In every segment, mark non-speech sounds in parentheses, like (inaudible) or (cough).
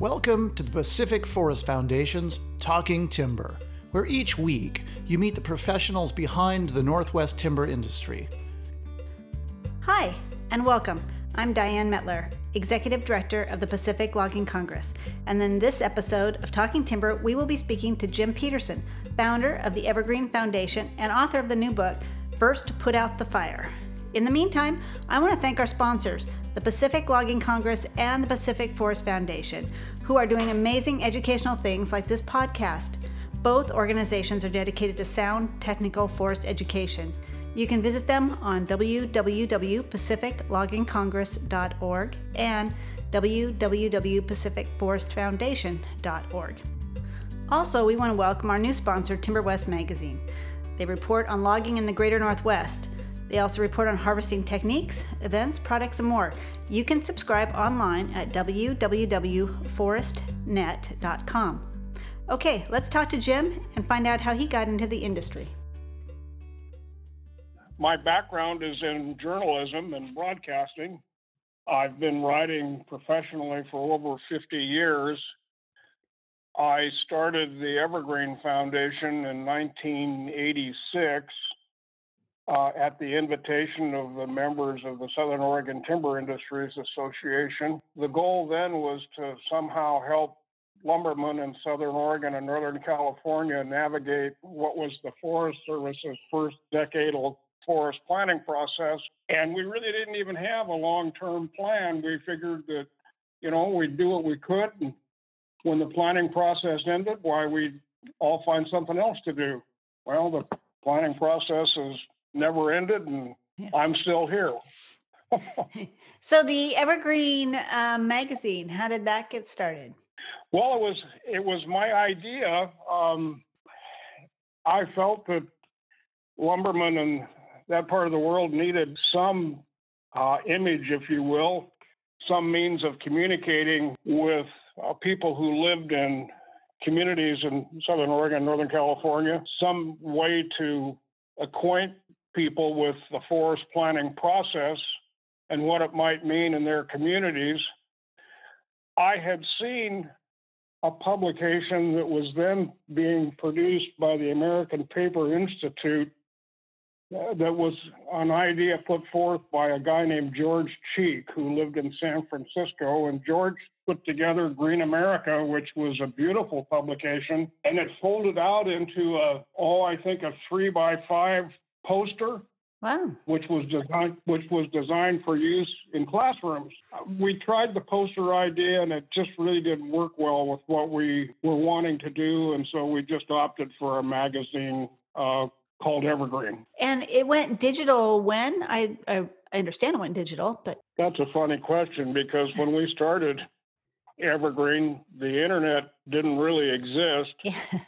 Welcome to the Pacific Forest Foundation's Talking Timber, where each week you meet the professionals behind the Northwest timber industry. Hi, and welcome. I'm Diane Metler, Executive Director of the Pacific Logging Congress. And in this episode of Talking Timber, we will be speaking to Jim Peterson, founder of the Evergreen Foundation and author of the new book, First Put Out the Fire. In the meantime, I want to thank our sponsors, the Pacific Logging Congress and the Pacific Forest Foundation, who are doing amazing educational things like this podcast. Both organizations are dedicated to sound technical forest education. You can visit them on www.pacificloggingcongress.org and www.pacificforestfoundation.org. Also, we want to welcome our new sponsor, Timber West Magazine. They report on logging in the greater Northwest. They also report on harvesting techniques, events, products, and more. You can subscribe online at www.forestnet.com. Okay, let's talk to Jim and find out how he got into the industry. My background is in journalism and broadcasting. I've been writing professionally for over 50 years. I started the Evergreen Foundation in 1986 uh, at the invitation of the members of the Southern Oregon Timber Industries Association. The goal then was to somehow help lumbermen in Southern Oregon and Northern California navigate what was the Forest Service's first decadal forest planning process. And we really didn't even have a long term plan. We figured that, you know, we'd do what we could. And when the planning process ended, why, we'd all find something else to do. Well, the planning process has never ended, and yeah. I'm still here. (laughs) so the Evergreen uh, magazine, how did that get started? Well, it was it was my idea. Um, I felt that lumbermen and that part of the world needed some uh, image, if you will, some means of communicating with uh, people who lived in communities in Southern Oregon, Northern California, some way to acquaint people with the forest planning process and what it might mean in their communities. I had seen a publication that was then being produced by the American Paper Institute uh, that was an idea put forth by a guy named George Cheek, who lived in San Francisco. And George put together Green America, which was a beautiful publication, and it folded out into a, oh, I think a three by five poster. Wow. Which was designed, which was designed for use in classrooms. We tried the poster idea, and it just really didn't work well with what we were wanting to do, and so we just opted for a magazine uh, called Evergreen. And it went digital when? I, I I understand it went digital, but that's a funny question because when we started Evergreen, the internet didn't really exist. (laughs) Yeah.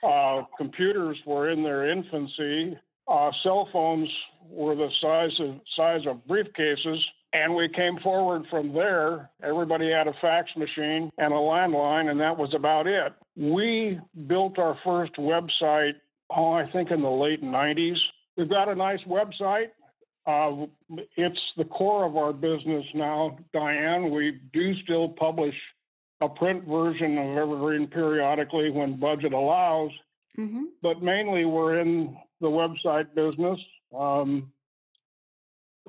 Uh, computers were in their infancy. Uh, cell phones were the size of size of briefcases, and we came forward from there. Everybody had a fax machine and a landline, and that was about it. We built our first website, oh, I think in the late 90s. We've got a nice website. Uh, it's the core of our business now, Diane. We do still publish a print version of Evergreen periodically when budget allows, mm-hmm. but mainly we're in the website business. Um,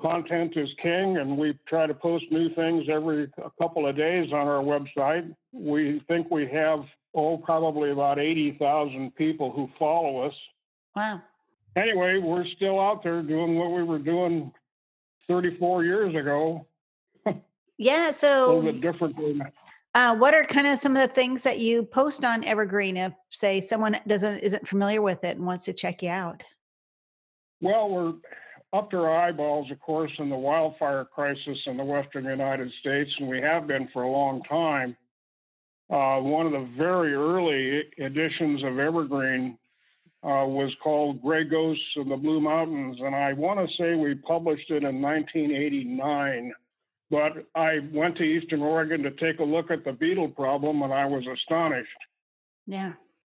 content is king, and we try to post new things every a couple of days on our website. We think we have oh probably about eighty thousand people who follow us. Wow. Anyway, we're still out there doing what we were doing 34 years ago. (laughs) Yeah, so a little bit different. Uh, what are kind of some of the things that you post on Evergreen if, say, someone doesn't isn't familiar with it and wants to check you out? Well, we're up to our eyeballs, of course, in the wildfire crisis in the western United States, and we have been for a long time. Uh, one of the very early editions of Evergreen uh, was called Gray Ghosts of the Blue Mountains, and I want to say we published it in 1989. But I went to Eastern Oregon to take a look at the beetle problem, and I was astonished. Yeah.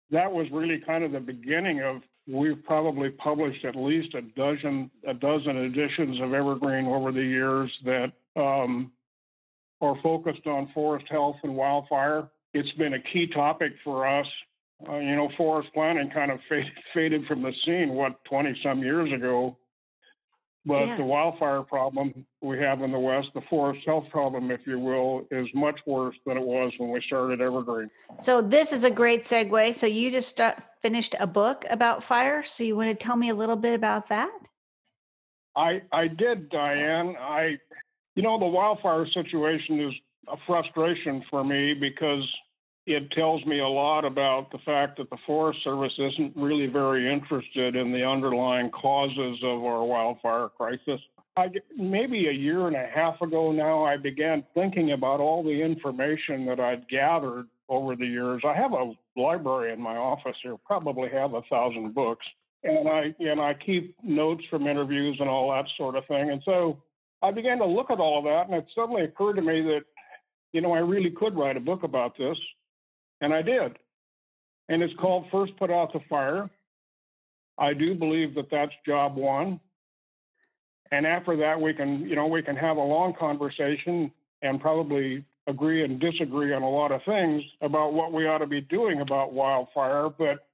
That was really kind of the beginning of. We've probably published at least a dozen a dozen editions of Evergreen over the years that um, are focused on forest health and wildfire. It's been a key topic for us. Uh, you know, forest planning kind of (laughs) faded, faded from the scene, what, 20 some years ago. But Yeah. the wildfire problem we have in the West, the forest health problem, if you will, is much worse than it was when we started Evergreen. So this is a great segue. So you just finished a book about fire. So you want to tell me a little bit about that? I I did, Diane. I, you know, the wildfire situation is a frustration for me because it tells me a lot about the fact that the Forest Service isn't really very interested in the underlying causes of our wildfire crisis. I, maybe a year and a half ago now, I began thinking about all the information that I'd gathered over the years. I have a library in my office here, probably have a thousand books and I and I keep notes from interviews and all that sort of thing. And so I began to look at all of that, and it suddenly occurred to me that, you know, I really could write a book about this, and I did. And it's called First Put Out the Fire. I do believe that that's job one. And after that, we can, you know, we can have a long conversation and probably agree and disagree on a lot of things about what we ought to be doing about wildfire. But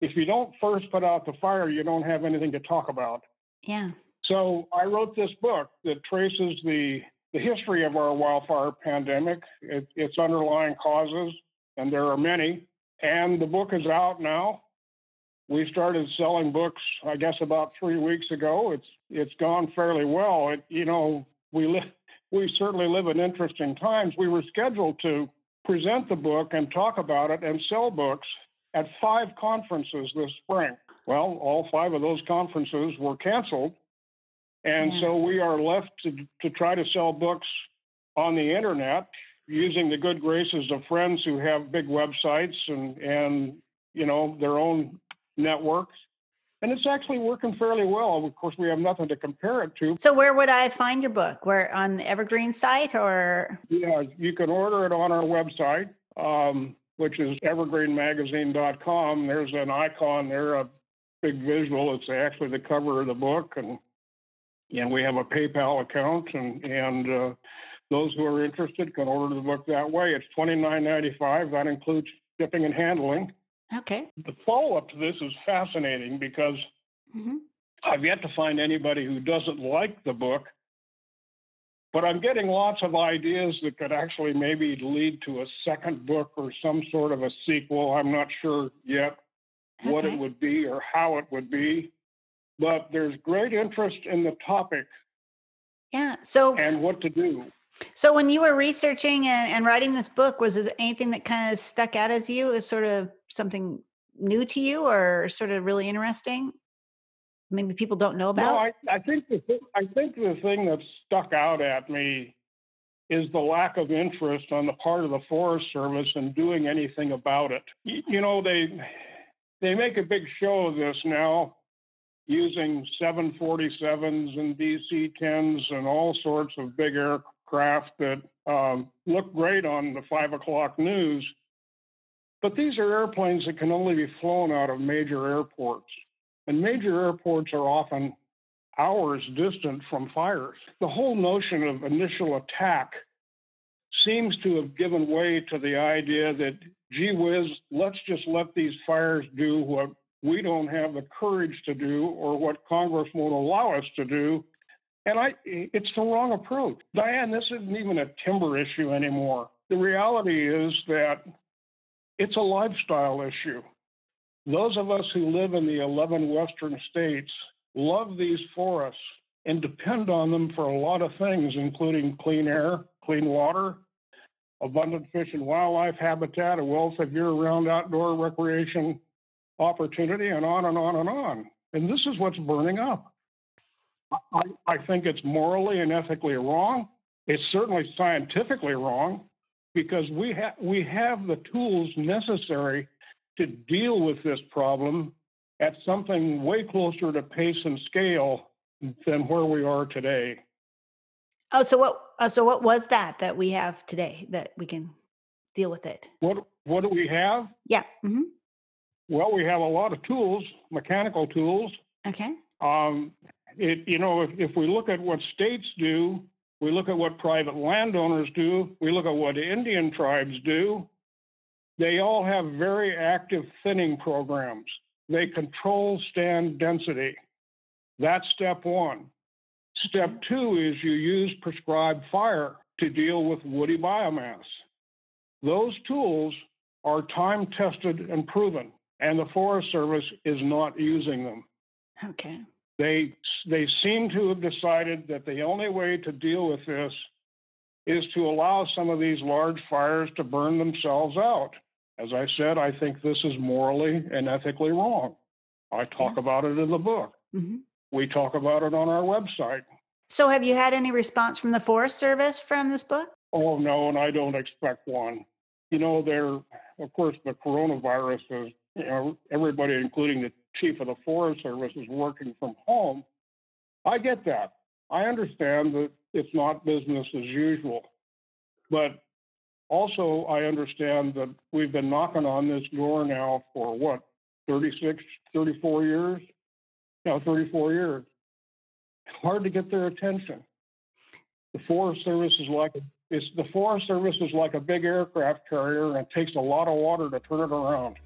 if you don't first put out the fire, you don't have anything to talk about. Yeah. So I wrote this book that traces the the history of our wildfire pandemic, it, its underlying causes, and there are many. And the book is out now. We started selling books, I guess, about three weeks ago. It's it's gone fairly well. It, you know, we live we certainly live in interesting times. We were scheduled to present the book and talk about it and sell books at five conferences this spring. Well, all five of those conferences were canceled. And Yeah. so we are left to, to try to sell books on the internet using the good graces of friends who have big websites and, and you know, their own networks. And it's actually working fairly well. Of course, we have nothing to compare it to. So where would I find your book? Where on the Evergreen site or? Yeah, you can order it on our website, um, which is evergreenmagazine.com. There's an icon there, a big visual. It's actually the cover of the book, and and we have a PayPal account, and and uh, those who are interested can order the book that way. It's twenty nine ninety five. That includes shipping and handling. Okay. The follow up to this is fascinating because hmm I've yet to find anybody who doesn't like the book, but I'm getting lots of ideas that could actually maybe lead to a second book or some sort of a sequel. I'm not sure yet what it would be or how it would be, but there's great interest in the topic Yeah. So and what to do. So when you were researching and, and writing this book, was there anything that kind of stuck out as you as sort of something new to you or sort of really interesting? Maybe people don't know about? No, I, I think the th- I think the thing that stuck out at me is the lack of interest on the part of the Forest Service in doing anything about it. Y- You know, they they make a big show of this now, using 747s and DC-10s and all sorts of big aircraft that um, look great on the five o'clock news. But these are airplanes that can only be flown out of major airports. And major airports are often hours distant from fires. The whole notion of initial attack seems to have given way to the idea that, gee whiz, let's just let these fires do what we don't have the courage to do or what Congress won't allow us to do. And I, it's the wrong approach. Diane, this isn't even a timber issue anymore. The reality is that it's a lifestyle issue. Those of us who live in the 11 western states love these forests and depend on them for a lot of things, including clean air, clean water, abundant fish and wildlife habitat, a wealth of year round outdoor recreation opportunity, and on and on and on. And this is what's burning up. I, I think it's morally and ethically wrong. It's certainly scientifically wrong because we, ha- we have the tools necessary to deal with this problem at something way closer to pace and scale than where we are today. Oh, so what? Uh, so what was that that we have today that we can deal with it? What what do we have? Yeah. hmm Well, we have a lot of tools, mechanical tools. Okay. Um, it you know if, if we look at what states do We look at what private landowners do. We look at what Indian tribes do. They all have very active thinning programs. They control stand density. That's step one. Step two is you use prescribed fire to deal with woody biomass. Those tools are time tested and proven, and the Forest Service is not using them. Okay. They, they seem to have decided that the only way to deal with this is to allow some of these large fires to burn themselves out. As I said, I think this is morally and ethically wrong. I talk Yeah. about it in the book. hmm We talk about it on our website. So, have you had any response from the Forest Service from this book? Oh, no, and I don't expect one. You know, there, of course, the coronavirus is, you know, everybody, including the chief of the Forest Service, is working from home. I get that. I understand that it's not business as usual. But also, I understand that we've been knocking on this door now for what, 36, 34 years? No, 34 years. Hard to get their attention. The Forest Service is like it's the Forest Service is like a big aircraft carrier and it takes a lot of water to turn it around.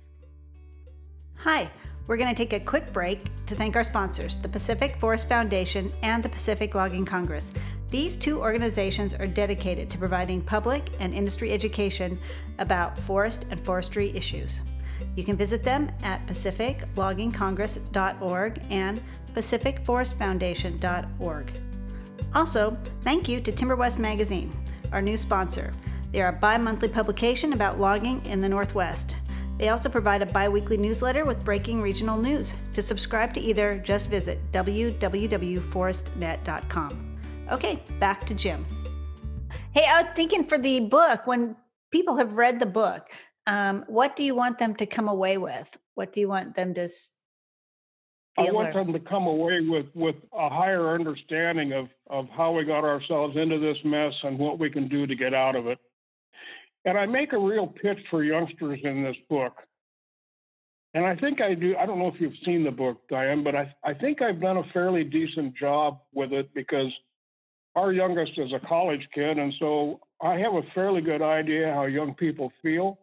Hi, we're going to take a quick break to thank our sponsors, the Pacific Forest Foundation and the Pacific Logging Congress. These two organizations are dedicated to providing public and industry education about forest and forestry issues. You can visit them at pacificloggingcongress.org and pacificforestfoundation.org. Also, thank you to Timber West Magazine, our new sponsor. They are a bi monthly publication about logging in the Northwest. They also provide a bi weekly newsletter with breaking regional news. To subscribe to either, just visit www.forestnet.com. Okay, back to Jim. Hey, I was thinking for the book, when people have read the book, um, what do you want them to come away with? What do you want them to I want or- them to come away with, with a higher understanding of, of how we got ourselves into this mess and what we can do to get out of it. And I make a real pitch for youngsters in this book. And I think I do, I don't know if you've seen the book, Diane, but I, I think I've done a fairly decent job with it because our youngest is a college kid. And so I have a fairly good idea how young people feel.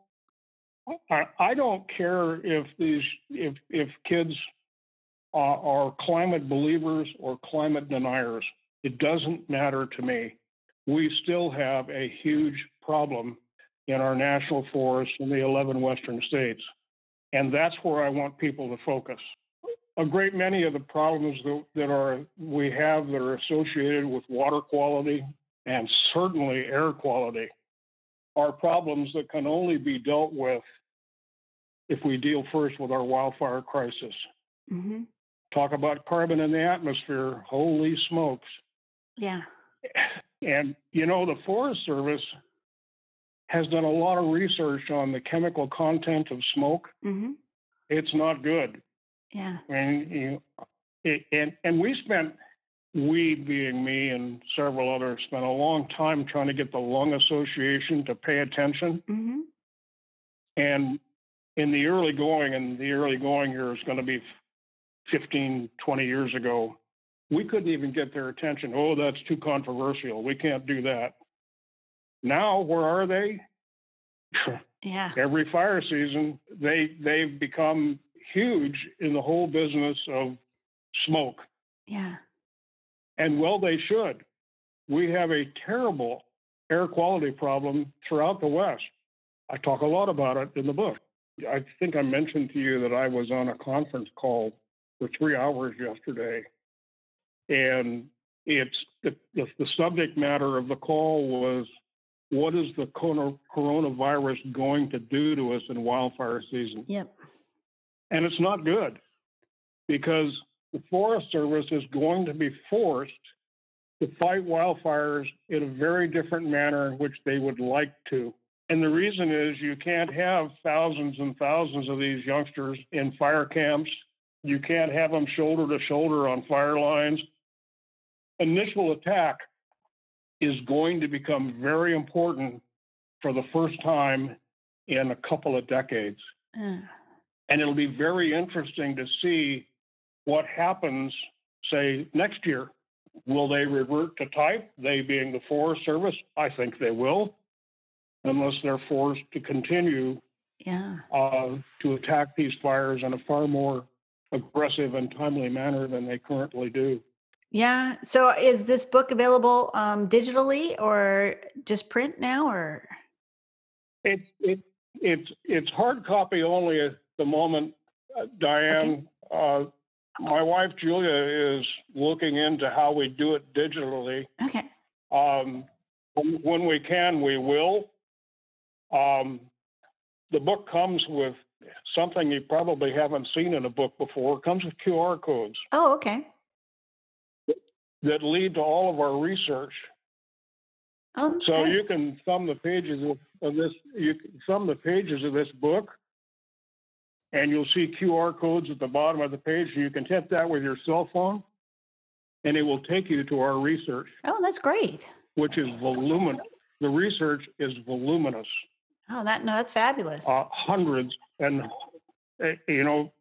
I, I don't care if these, if, if kids are, are climate believers or climate deniers. It doesn't matter to me. We still have a huge problem in our national forests in the 11 western states. And that's where I want people to focus. A great many of the problems that, that are we have that are associated with water quality and certainly air quality are problems that can only be dealt with if we deal first with our wildfire crisis Mhm. talk about carbon in the atmosphere. Holy smokes. Yeah. And, you know, the Forest Service has done a lot of research on the chemical content of smoke. hmm It's not good. Yeah. And, you know, it, and, and we spent, we being me and several others, spent a long time trying to get the Lung Association to pay attention. hmm And in the early going, and the early going here is going to be 15, 20 years ago, we couldn't even get their attention. Oh, that's too controversial. We can't do that. Now, where are they? Yeah. Every fire season, they they've become huge in the whole business of smoke, Yeah. and well, they should. We have a terrible air quality problem throughout the West. I talk a lot about it in the book. I think I mentioned to you that I was on a conference call for three hours yesterday. And it's the, the, the subject matter of the call was what is the coronavirus going to do to us in wildfire season? Yep. And it's not good because the Forest Service is going to be forced to fight wildfires in a very different manner in which they would like to. And the reason is you can't have thousands and thousands of these youngsters in fire camps. You can't have them shoulder to shoulder on fire lines. Initial attack is going to become very important for the first time in a couple of decades. Uh, And it'll be very interesting to see what happens, say, next year will they revert to type? They being the Forest Service, I think they will, unless they're forced to continue Yeah. uh, to attack these fires in a far more aggressive and timely manner than they currently do. Yeah. So is this book available um, digitally or just print now or? It, it, it's, it's hard copy only at the moment, uh, Diane. Uh, my wife Julia is looking into how we do it digitally. Okay. Um, when, when we can, we will. Um, the book comes with something you probably haven't seen in a book before. It comes with QR codes Oh, okay. That lead to all of our research. Oh, So you can thumb the pages of, this, you can thumb the pages of this book, and you'll see QR codes at the bottom of the page. You can tap that with your cell phone, and it will take you to our research, Oh, that's great. which is voluminous. The research is voluminous, Oh, that no, that's fabulous. uh, hundreds, and uh, you know,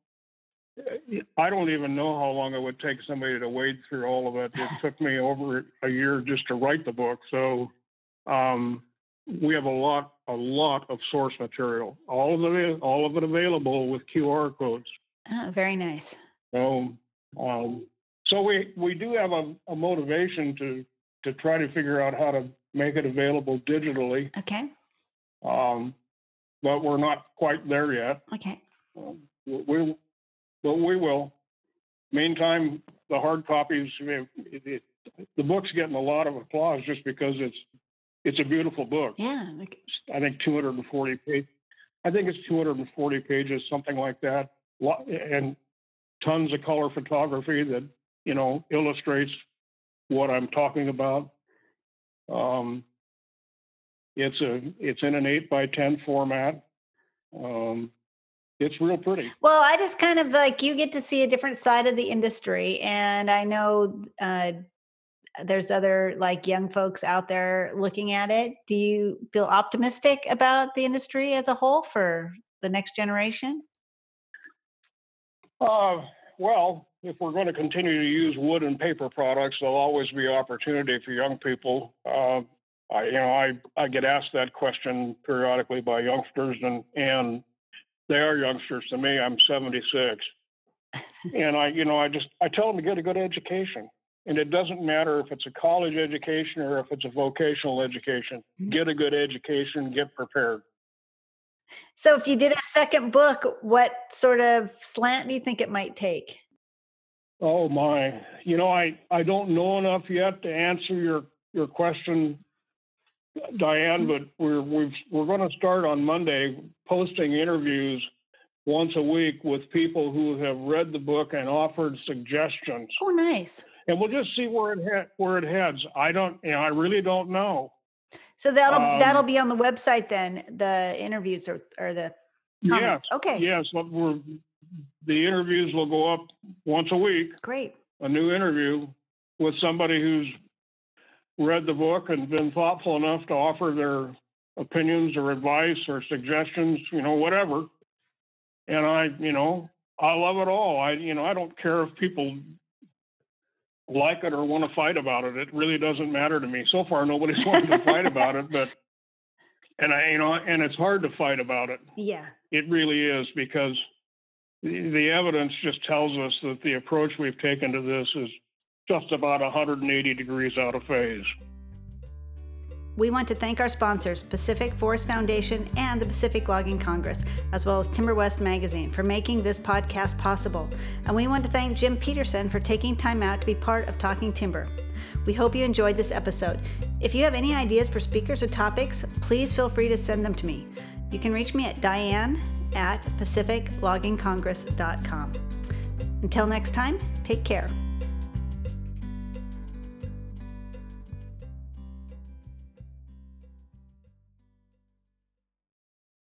I don't even know how long it would take somebody to wade through all of it. It (sighs) took me over a year just to write the book, so um, we have a lot, a lot of source material. All of it, all of it available with QR codes. Oh, very nice. So, um, so we we do have a, a motivation to to try to figure out how to make it available digitally, Okay. um, but we're not quite there yet. Okay. Um, we, but we will. Meantime, the hard copies, it, it, the book's getting a lot of applause just because it's it's a beautiful book. Yeah. like- I think 240 pages. I think it's 240 pages, something like that, and tons of color photography that you know illustrates what I'm talking about. Um, it's a it's in an eight by ten format. Um, it's real pretty. Well, I just kind of like you get to see a different side of the industry, and I know uh, there's other like young folks out there looking at it. Do you feel optimistic about the industry as a whole for the next generation? Uh, well, if we're going to continue to use wood and paper products, there'll always be opportunity for young people. Uh, I, you know, I, I get asked that question periodically by youngsters, and and they are youngsters to me. I'm 76, (laughs) and I, you know, I just I tell them to get a good education, and it doesn't matter if it's a college education or if it's a vocational education. Mhm. Get a good education, get prepared. So, if you did a second book, what sort of slant do you think it might take? Oh my, you know, I, I don't know enough yet to answer your, your question, Diane, but we're, we've, we're going to start on Monday posting interviews once a week with people who have read the book and offered suggestions. Oh, nice. And we'll just see where it where it heads. I don't, you know, I really don't know. So that'll that'll Um, be on the website then. The interviews or or the Yes. Okay, yes, but we're, the interviews will go up once a week. great. a new interview with somebody who's read the book and been thoughtful enough to offer their opinions or advice or suggestions, you know, whatever. And I, you know, I love it all. I, you know, I don't care if people like it or want to fight about it. It really doesn't matter to me. So far, nobody's (laughs) wanted to fight about it, but, and I, you know, and it's hard to fight about it. Yeah. It really is because the, the evidence just tells us that the approach we've taken to this is just about 180 degrees out of phase. We want to thank our sponsors, Pacific Forest Foundation and the Pacific Logging Congress, as well as Timber West Magazine, for making this podcast possible. And we want to thank Jim Peterson for taking time out to be part of Talking Timber. We hope you enjoyed this episode. If you have any ideas for speakers or topics, please feel free to send them to me. You can reach me at diane at pacificloggingcongress.com. Until next time, take care.